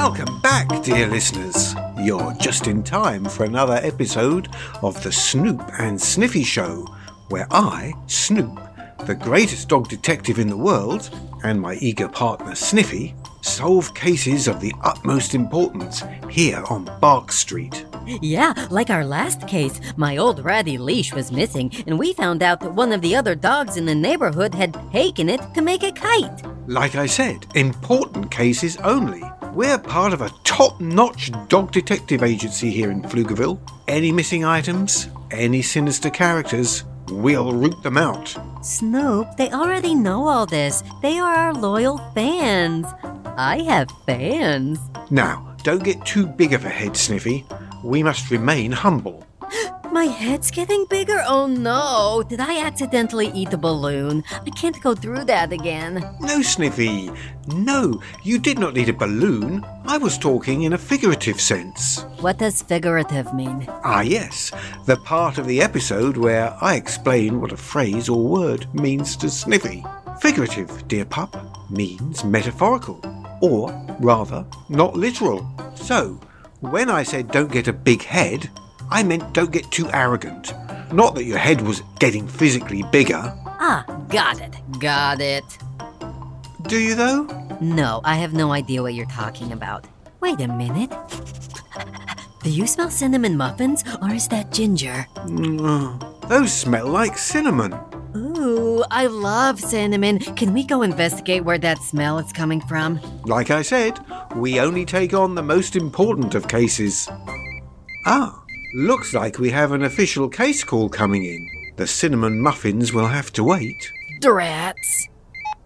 Welcome back, dear listeners. You're just in time for another episode of the Snoop and Sniffy Show, where I, Snoop, the greatest dog detective in the world, and my eager partner Sniffy, solve cases of the utmost importance here on Bark Street. Yeah, like our last case, my old ratty leash was missing, and we found out that one of the other dogs in the neighborhood had taken it to make a kite. Like I said, important cases only. We're part of a top notch dog detective agency here in Pflugerville. Any missing items, any sinister characters, we'll root them out. Snoop, they already know all this. They are our loyal fans. I have fans. Now, don't get too big of a head, Sniffy. We must remain humble. My head's getting bigger. Oh no, did I accidentally eat a balloon? I can't go through that again. No, Sniffy. No, you did not need a balloon. I was talking in a figurative sense. What does figurative mean? Ah, yes, the part of the episode where I explain what a phrase or word means to Sniffy. Figurative, dear pup, means metaphorical, or rather, not literal. So, when I said don't get a big head, I meant don't get too arrogant. Not that your head was getting physically bigger. Ah, got it. Got it. Do you though? No, I have no idea what you're talking about. Wait a minute. Do you smell cinnamon muffins, or is that ginger? Mm, those smell like cinnamon. Ooh, I love cinnamon. Can we go investigate where that smell is coming from? Like I said, we only take on the most important of cases. Ah, looks like we have an official case call coming in. The cinnamon muffins will have to wait. Drats.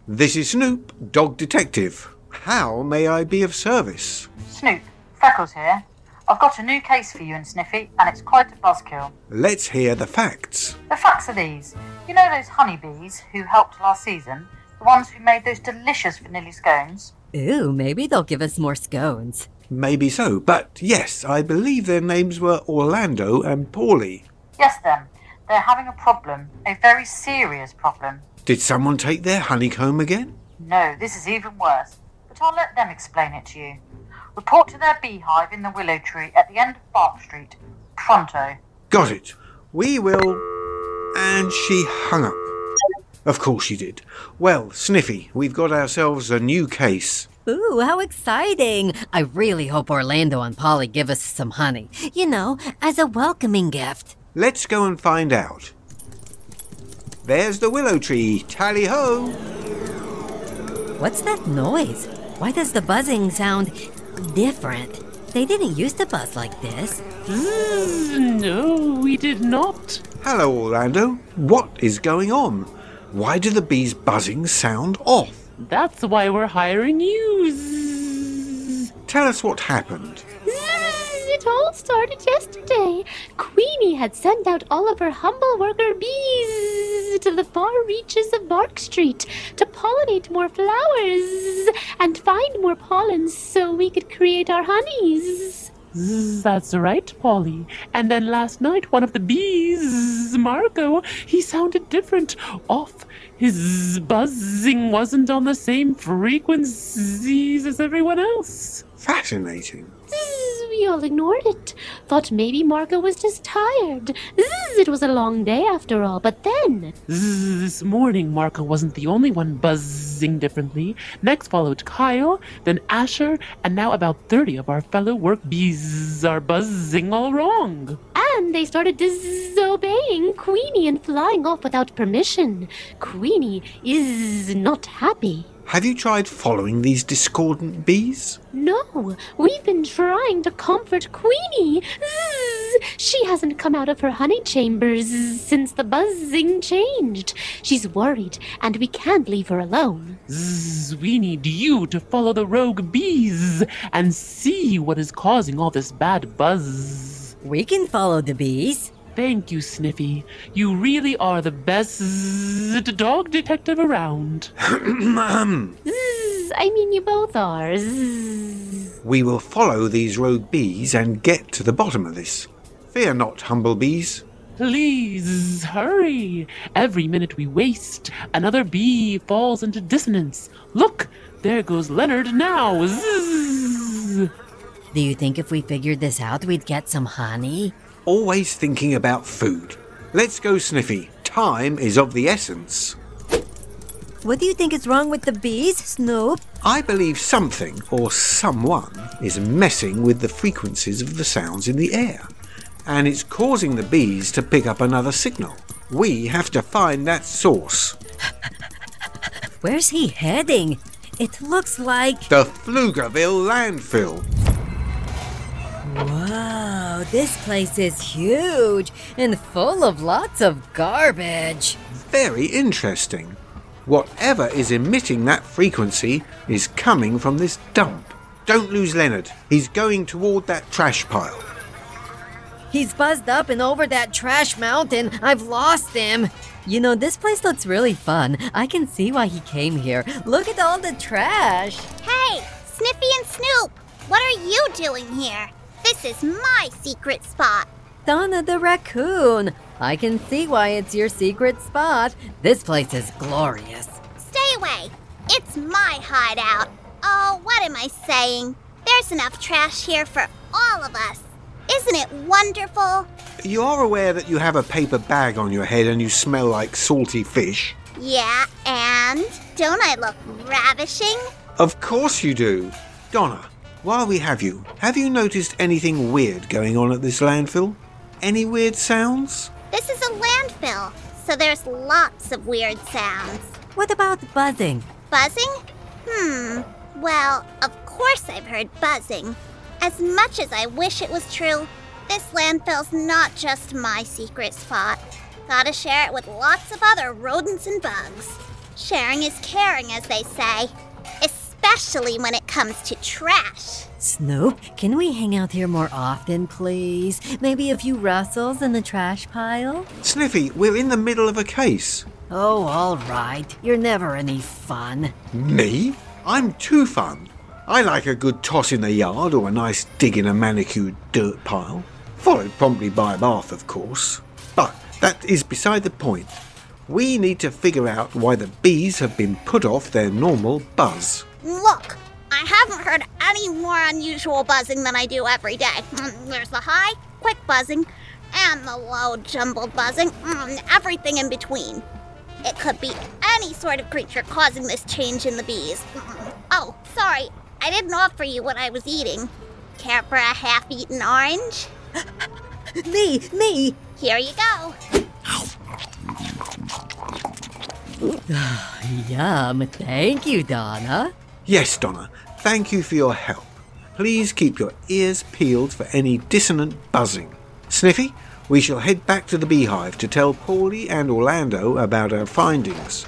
This is Snoop, dog detective. How may I be of service? Snoop, Freckles here. I've got a new case for you and Sniffy, and it's quite a buzzkill. Let's hear the facts. The facts are these. You know those honeybees who helped last season? The ones who made those delicious vanilla scones? Ooh, maybe they'll give us more scones. Maybe so, but yes, I believe their names were Orlando and Paulie. Yes, them. They're having a problem, a very serious problem. Did someone take their honeycomb again? No, this is even worse, but I'll let them explain it to you. Report to their beehive in the willow tree at the end of Bark Street. Pronto. Got it. We will. And she hung up. Of course she did. Well, Sniffy, we've got ourselves a new case. Ooh, how exciting! I really hope Orlando and Polly give us some honey. You know, as a welcoming gift. Let's go and find out. There's the willow tree. Tally ho! What's that noise? Why does the buzzing sound different? They didn't used to buzz like this. Mm, no, we did not. Hello, Orlando. What is going on? Why do the bees buzzing sound off? That's why we're hiring you. Tell us what happened. It all started yesterday. Queenie had sent out all of her humble worker bees to the far reaches of Bark Street to pollinate more flowers and find more pollens so we could create our honeys. That's right, Polly. And then last night, one of the bees, Marco, he sounded different. Off. His buzzing wasn't on the same frequencies as everyone else. Fascinating. We all ignored it. Thought maybe Marco was just tired. Zzz, it was a long day after all. But then, Zzz, This morning, Marco wasn't the only one buzzing differently. Next followed Kyle, then Asher, and now about 30 of our fellow work bees are buzzing all wrong. and they started disobeying Queenie and flying off without permission. Queenie is not happy. Have you tried following these discordant bees? No, we've been trying to comfort Queenie. Zzz, She hasn't come out of her honey chambers since the buzzing changed. She's worried, and we can't leave her alone. Zzz, we need you to follow the rogue bees and see what is causing all this bad buzz. We can follow the bees. Thank you, Sniffy. You really are the best dog detective around. I mean, you both are. We will follow these rogue bees and get to the bottom of this. Fear not, humble bees. Please hurry. Every minute we waste, another bee falls into dissonance. Look, there goes Leonard now. Zzz. Do you think if we figured this out, we'd get some honey? Always thinking about food. Let's go, Sniffy. Time is of the essence. What do you think is wrong with the bees, Snoop? I believe something or someone is messing with the frequencies of the sounds in the air, and it's causing the bees to pick up another signal. We have to find that source. Where's he heading? It looks like. The Pflugerville landfill. Whoa, this place is huge and full of lots of garbage. Very interesting. Whatever is emitting that frequency is coming from this dump. Don't lose Leonard. He's going toward that trash pile. He's buzzed up and over that trash mountain. I've lost him. You know, this place looks really fun. I can see why he came here. Look at all the trash. Hey, Sniffy and Snoop, what are you doing here? This is my secret spot. Donna the raccoon. I can see why it's your secret spot. This place is glorious. Stay away. It's my hideout. Oh, what am I saying? There's enough trash here for all of us. Isn't it wonderful? You are aware that you have a paper bag on your head and you smell like salty fish? Yeah, and don't I look ravishing? Of course you do. Donna, while we have you, have you noticed anything weird going on at this landfill? Any weird sounds? This is a landfill, so there's lots of weird sounds. What about buzzing? Buzzing? Hmm. Well, of course I've heard buzzing. As much as I wish it was true, this landfill's not just my secret spot. Gotta share it with lots of other rodents and bugs. Sharing is caring, as they say, especially when it comes to trash. Snoop, can we hang out here more often, please? Maybe a few rustles in the trash pile? Sniffy, we're in the middle of a case. Oh, all right. You're never any fun. Me? I'm too fun. I like a good toss in the yard or a nice dig in a manicured dirt pile. Followed promptly by a bath, of course. But that is beside the point. We need to figure out why the bees have been put off their normal buzz. Look, I haven't heard any more unusual buzzing than I do every day. Mm, There's the high, quick buzzing, and the low, jumbled buzzing, mm, everything in between. It could be any sort of creature causing this change in the bees. Mm. Oh, sorry, I didn't offer you what I was eating. Care for a half eaten orange? Me, me! Here you go. Yum. Thank you, Donna. Yes, Donna, thank you for your help. Please keep your ears peeled for any dissonant buzzing. Sniffy, we shall head back to the beehive to tell Paulie and Orlando about our findings.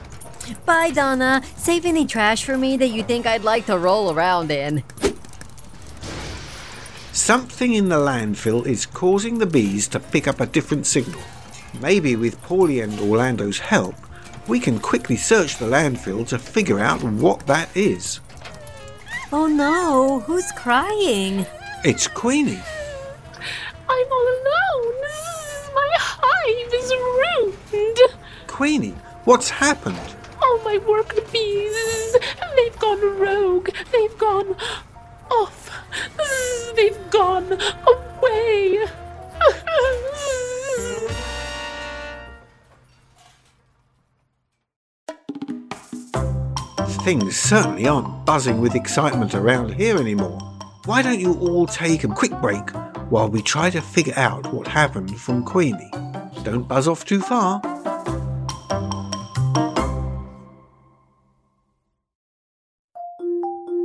Bye, Donna. Save any trash for me that you think I'd like to roll around in. Something in the landfill is causing the bees to pick up a different signal. Maybe with Paulie and Orlando's help, we can quickly search the landfill to figure out what that is. Oh no, who's crying? It's Queenie. I'm all alone. My hive is ruined. Queenie, what's happened? All my worker bees, they've gone rogue. They've gone off. They've gone away. Things certainly aren't buzzing with excitement around here anymore. Why don't you all take a quick break while we try to figure out what happened from Queenie? Don't buzz off too far.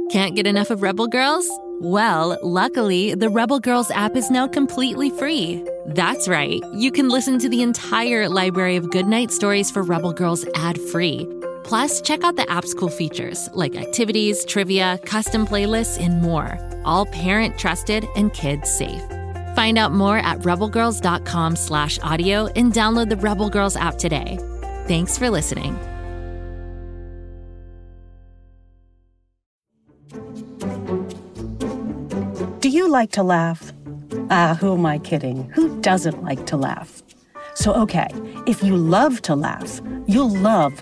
Can't get enough of Rebel Girls? Well, luckily, the Rebel Girls app is now completely free. That's right, you can listen to the entire library of goodnight stories for Rebel Girls ad free. Plus, check out the app's cool features like activities, trivia, custom playlists, and more. All parent trusted and kids safe. Find out more at rebelgirls.com slash audio and download the Rebel Girls app today. Thanks for listening. Do you like to laugh? Ah, who am I kidding? Who doesn't like to laugh? So, okay, if you love to laugh, you'll love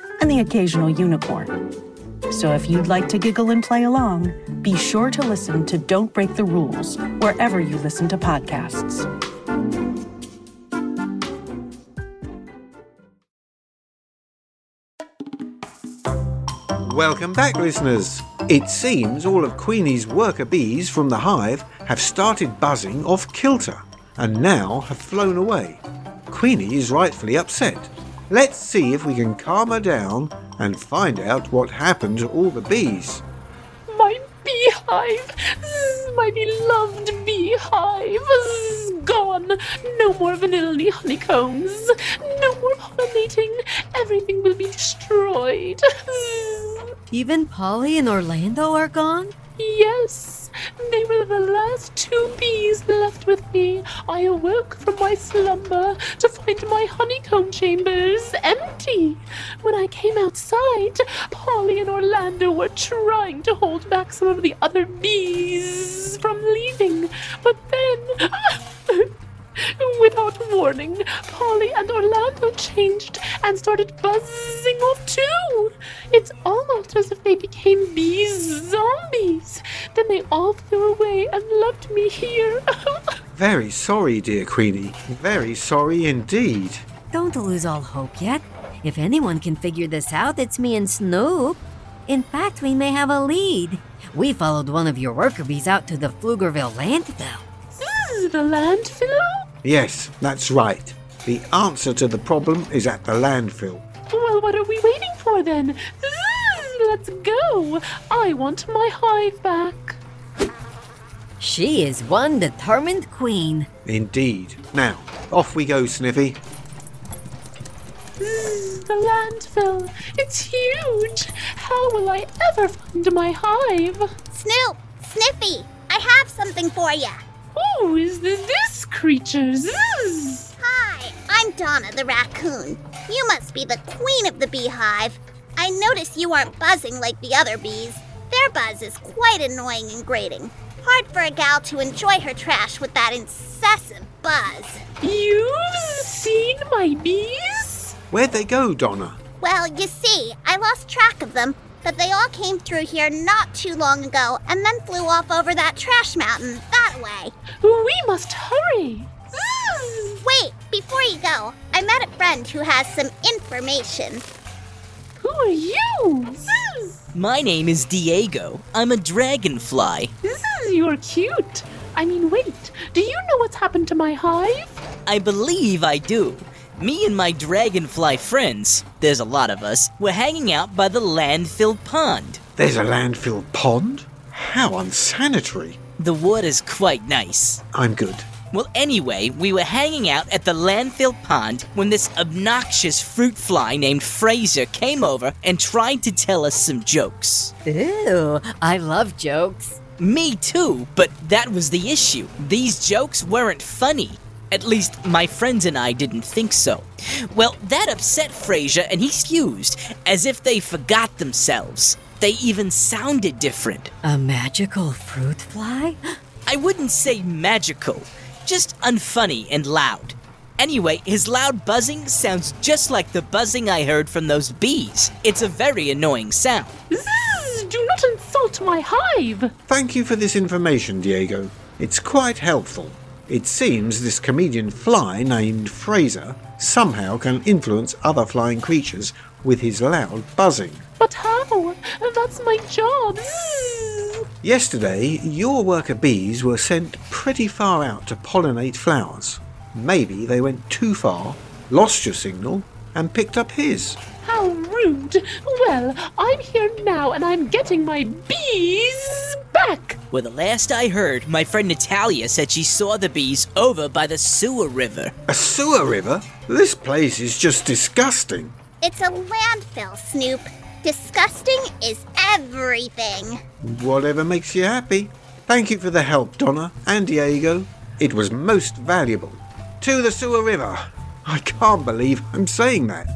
and the occasional unicorn. So if you'd like to giggle and play along, be sure to listen to Don't Break the Rules wherever you listen to podcasts. Welcome back, listeners. It seems all of Queenie's worker bees from the hive have started buzzing off kilter and now have flown away. Queenie is rightfully upset. Let's see if we can calm her down and find out what happened to all the bees. My beehive, my beloved beehive, is gone. No more vanilla honeycombs. No more pollinating. Everything will be destroyed. Even Polly and Orlando are gone? Yes, they were the last two bees left with me. I awoke from my slumber to find my honeycomb chambers empty. When I came outside, Polly and Orlando were trying to hold back some of the other bees from leaving. But then. Without warning, Polly and Orlando changed and started buzzing off too. It's almost as if they became bee zombies. Then they all flew away and left me here. Very sorry, dear Queenie. Very sorry indeed. Don't lose all hope yet. If anyone can figure this out, it's me and Snoop. In fact, we may have a lead. We followed one of your worker bees out to the Pflugerville landfill. the landfill? Yes, that's right. The answer to the problem is at the landfill. Well, what are we waiting for then? Let's go. I want my hive back. She is one determined queen. Indeed. Now, off we go, Sniffy. The landfill. It's huge. How will I ever find my hive? Snoop, Sniffy, I have something for you. Who is this, this creature? Zzz. Hi, I'm Donna the raccoon. You must be the queen of the beehive. I notice you aren't buzzing like the other bees. Their buzz is quite annoying and grating. Hard for a gal to enjoy her trash with that incessant buzz. You've seen my bees? Where'd they go, Donna? Well, you see, I lost track of them, but they all came through here not too long ago and then flew off over that trash mountain that way. We must hurry. Mm, wait, before you go, I met a friend who has some information. Who are you? My name is Diego. I'm a dragonfly. You're cute. I mean, wait, do you know what's happened to my hive? I believe I do. Me and my dragonfly friends, there's a lot of us, were hanging out by the landfill pond. There's a landfill pond? How unsanitary. The water's quite nice. I'm good. Well, anyway, we were hanging out at the landfill pond when this obnoxious fruit fly named Fraser came over and tried to tell us some jokes. Ew, I love jokes. Me too, but that was the issue. These jokes weren't funny. At least my friends and I didn't think so. Well, that upset Fraser and he excused, as if they forgot themselves. They even sounded different. A magical fruit fly? I wouldn't say magical, just unfunny and loud. Anyway, his loud buzzing sounds just like the buzzing I heard from those bees. It's a very annoying sound. Zzz, do not insult my hive. Thank you for this information, Diego. It's quite helpful. It seems this comedian fly named Fraser somehow can influence other flying creatures with his loud buzzing. But how? That's my job. Zzz. Yesterday, your worker bees were sent pretty far out to pollinate flowers. Maybe they went too far, lost your signal, and picked up his. How rude. Well, I'm here now and I'm getting my bees back. Well, the last I heard, my friend Natalia said she saw the bees over by the sewer river. A sewer river? This place is just disgusting. It's a landfill, Snoop. Disgusting is everything. Whatever makes you happy. Thank you for the help, Donna and Diego. It was most valuable. To the sewer river. I can't believe I'm saying that.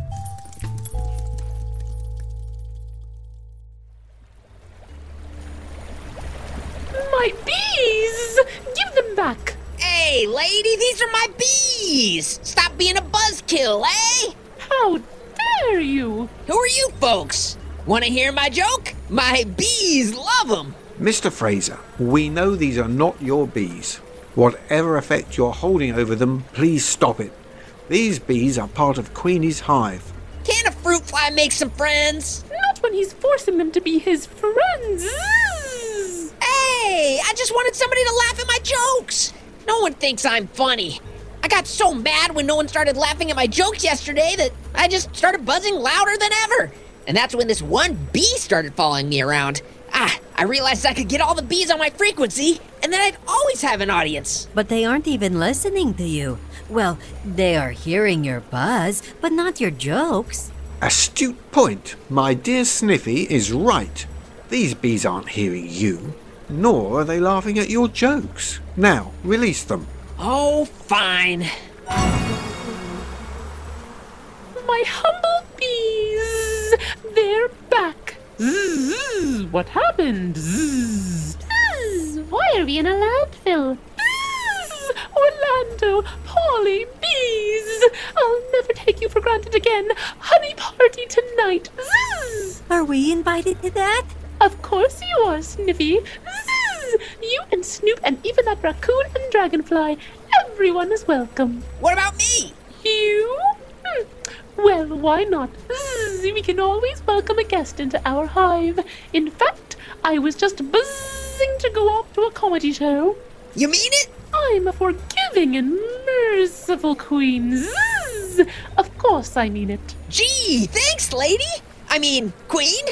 My bees! Give them back. Hey, lady, these are my bees! Stop being a buzzkill, eh? How dare you? Who are you folks? Want to hear my joke? My bees love them. Mr. Fraser, we know these are not your bees. Whatever effect you're holding over them, please stop it. These bees are part of Queenie's hive. Can a fruit fly make some friends? Not when he's forcing them to be his friends. Hey, I just wanted somebody to laugh at my jokes. No one thinks I'm funny. I got so mad when no one started laughing at my jokes yesterday that I just started buzzing louder than ever. And that's when this one bee started following me around. Ah, I realized I could get all the bees on my frequency, and then I'd always have an audience. But they aren't even listening to you. Well, they are hearing your buzz, but not your jokes. Astute point. My dear Sniffy is right. These bees aren't hearing you, nor are they laughing at your jokes. Now, release them. Oh, fine. My humble bees! They're back. Zzz. What happened? Zzz. Zzz, Why are we in a landfill? Bees! Orlando, Polly, bees! I'll never take you for granted again. Honey party tonight. Zzz! Are we invited to that? Of course you are, Sniffy. Zzz! You and Snoop and even that raccoon and dragonfly. Everyone is welcome. What about me? You? Well, why not? Zzz, we can always welcome a guest into our hive. In fact, I was just buzzing to go off to a comedy show. You mean it? I'm a forgiving and merciful queen. Zzz. Of course I mean it. Gee, thanks, lady. I mean, queen.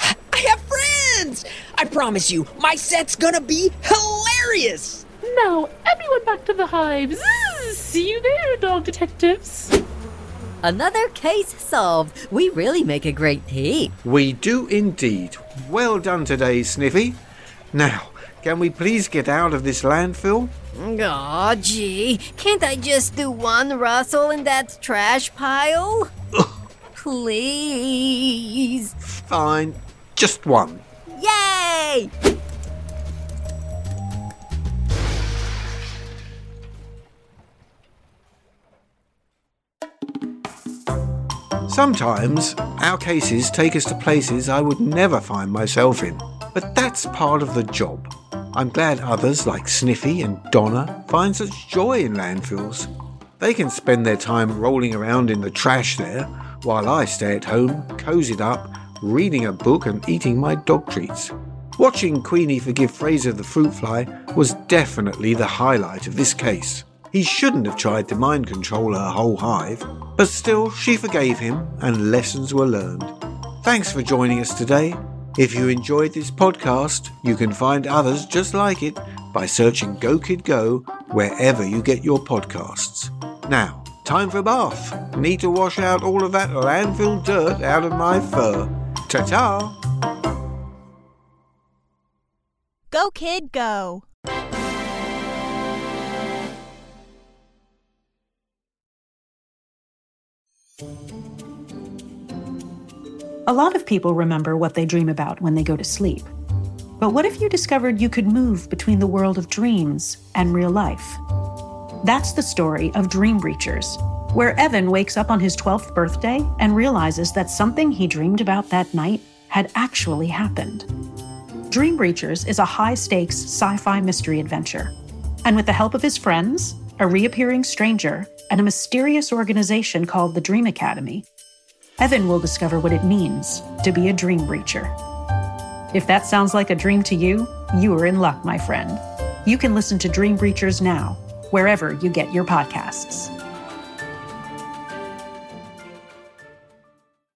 I have friends. I promise you, my set's gonna be hilarious. Now, everyone back to the hives. See you there, dog detectives. Another case solved. We really make a great team. We do indeed. Well done today, Sniffy. Now, can we please get out of this landfill? Aw, gee. Can't I just do one rustle in that trash pile? Please. Fine, just one. Yay! Sometimes our cases take us to places I would never find myself in, but that's part of the job. I'm glad others like Sniffy and Donna find such joy in landfills. They can spend their time rolling around in the trash there, while I stay at home, cozied up, reading a book and eating my dog treats. Watching Queenie forgive Fraser the fruit fly was definitely the highlight of this case. He shouldn't have tried to mind control her whole hive, but still she forgave him and lessons were learned. Thanks for joining us today. If you enjoyed this podcast, you can find others just like it by searching Go Kid Go wherever you get your podcasts. Now, time for a bath. Need to wash out all of that landfill dirt out of my fur. Ta ta! Go, kid, go. A lot of people remember what they dream about when they go to sleep. But what if you discovered you could move between the world of dreams and real life? That's the story of Dream Breachers, where Evan wakes up on his 12th birthday and realizes that something he dreamed about that night had actually happened. Dream Breachers is a high stakes sci fi mystery adventure. And with the help of his friends, a reappearing stranger, and a mysterious organization called the Dream Academy, Evan will discover what it means to be a dream breacher. If that sounds like a dream to you, you are in luck, my friend. You can listen to Dream Breachers now, wherever you get your podcasts.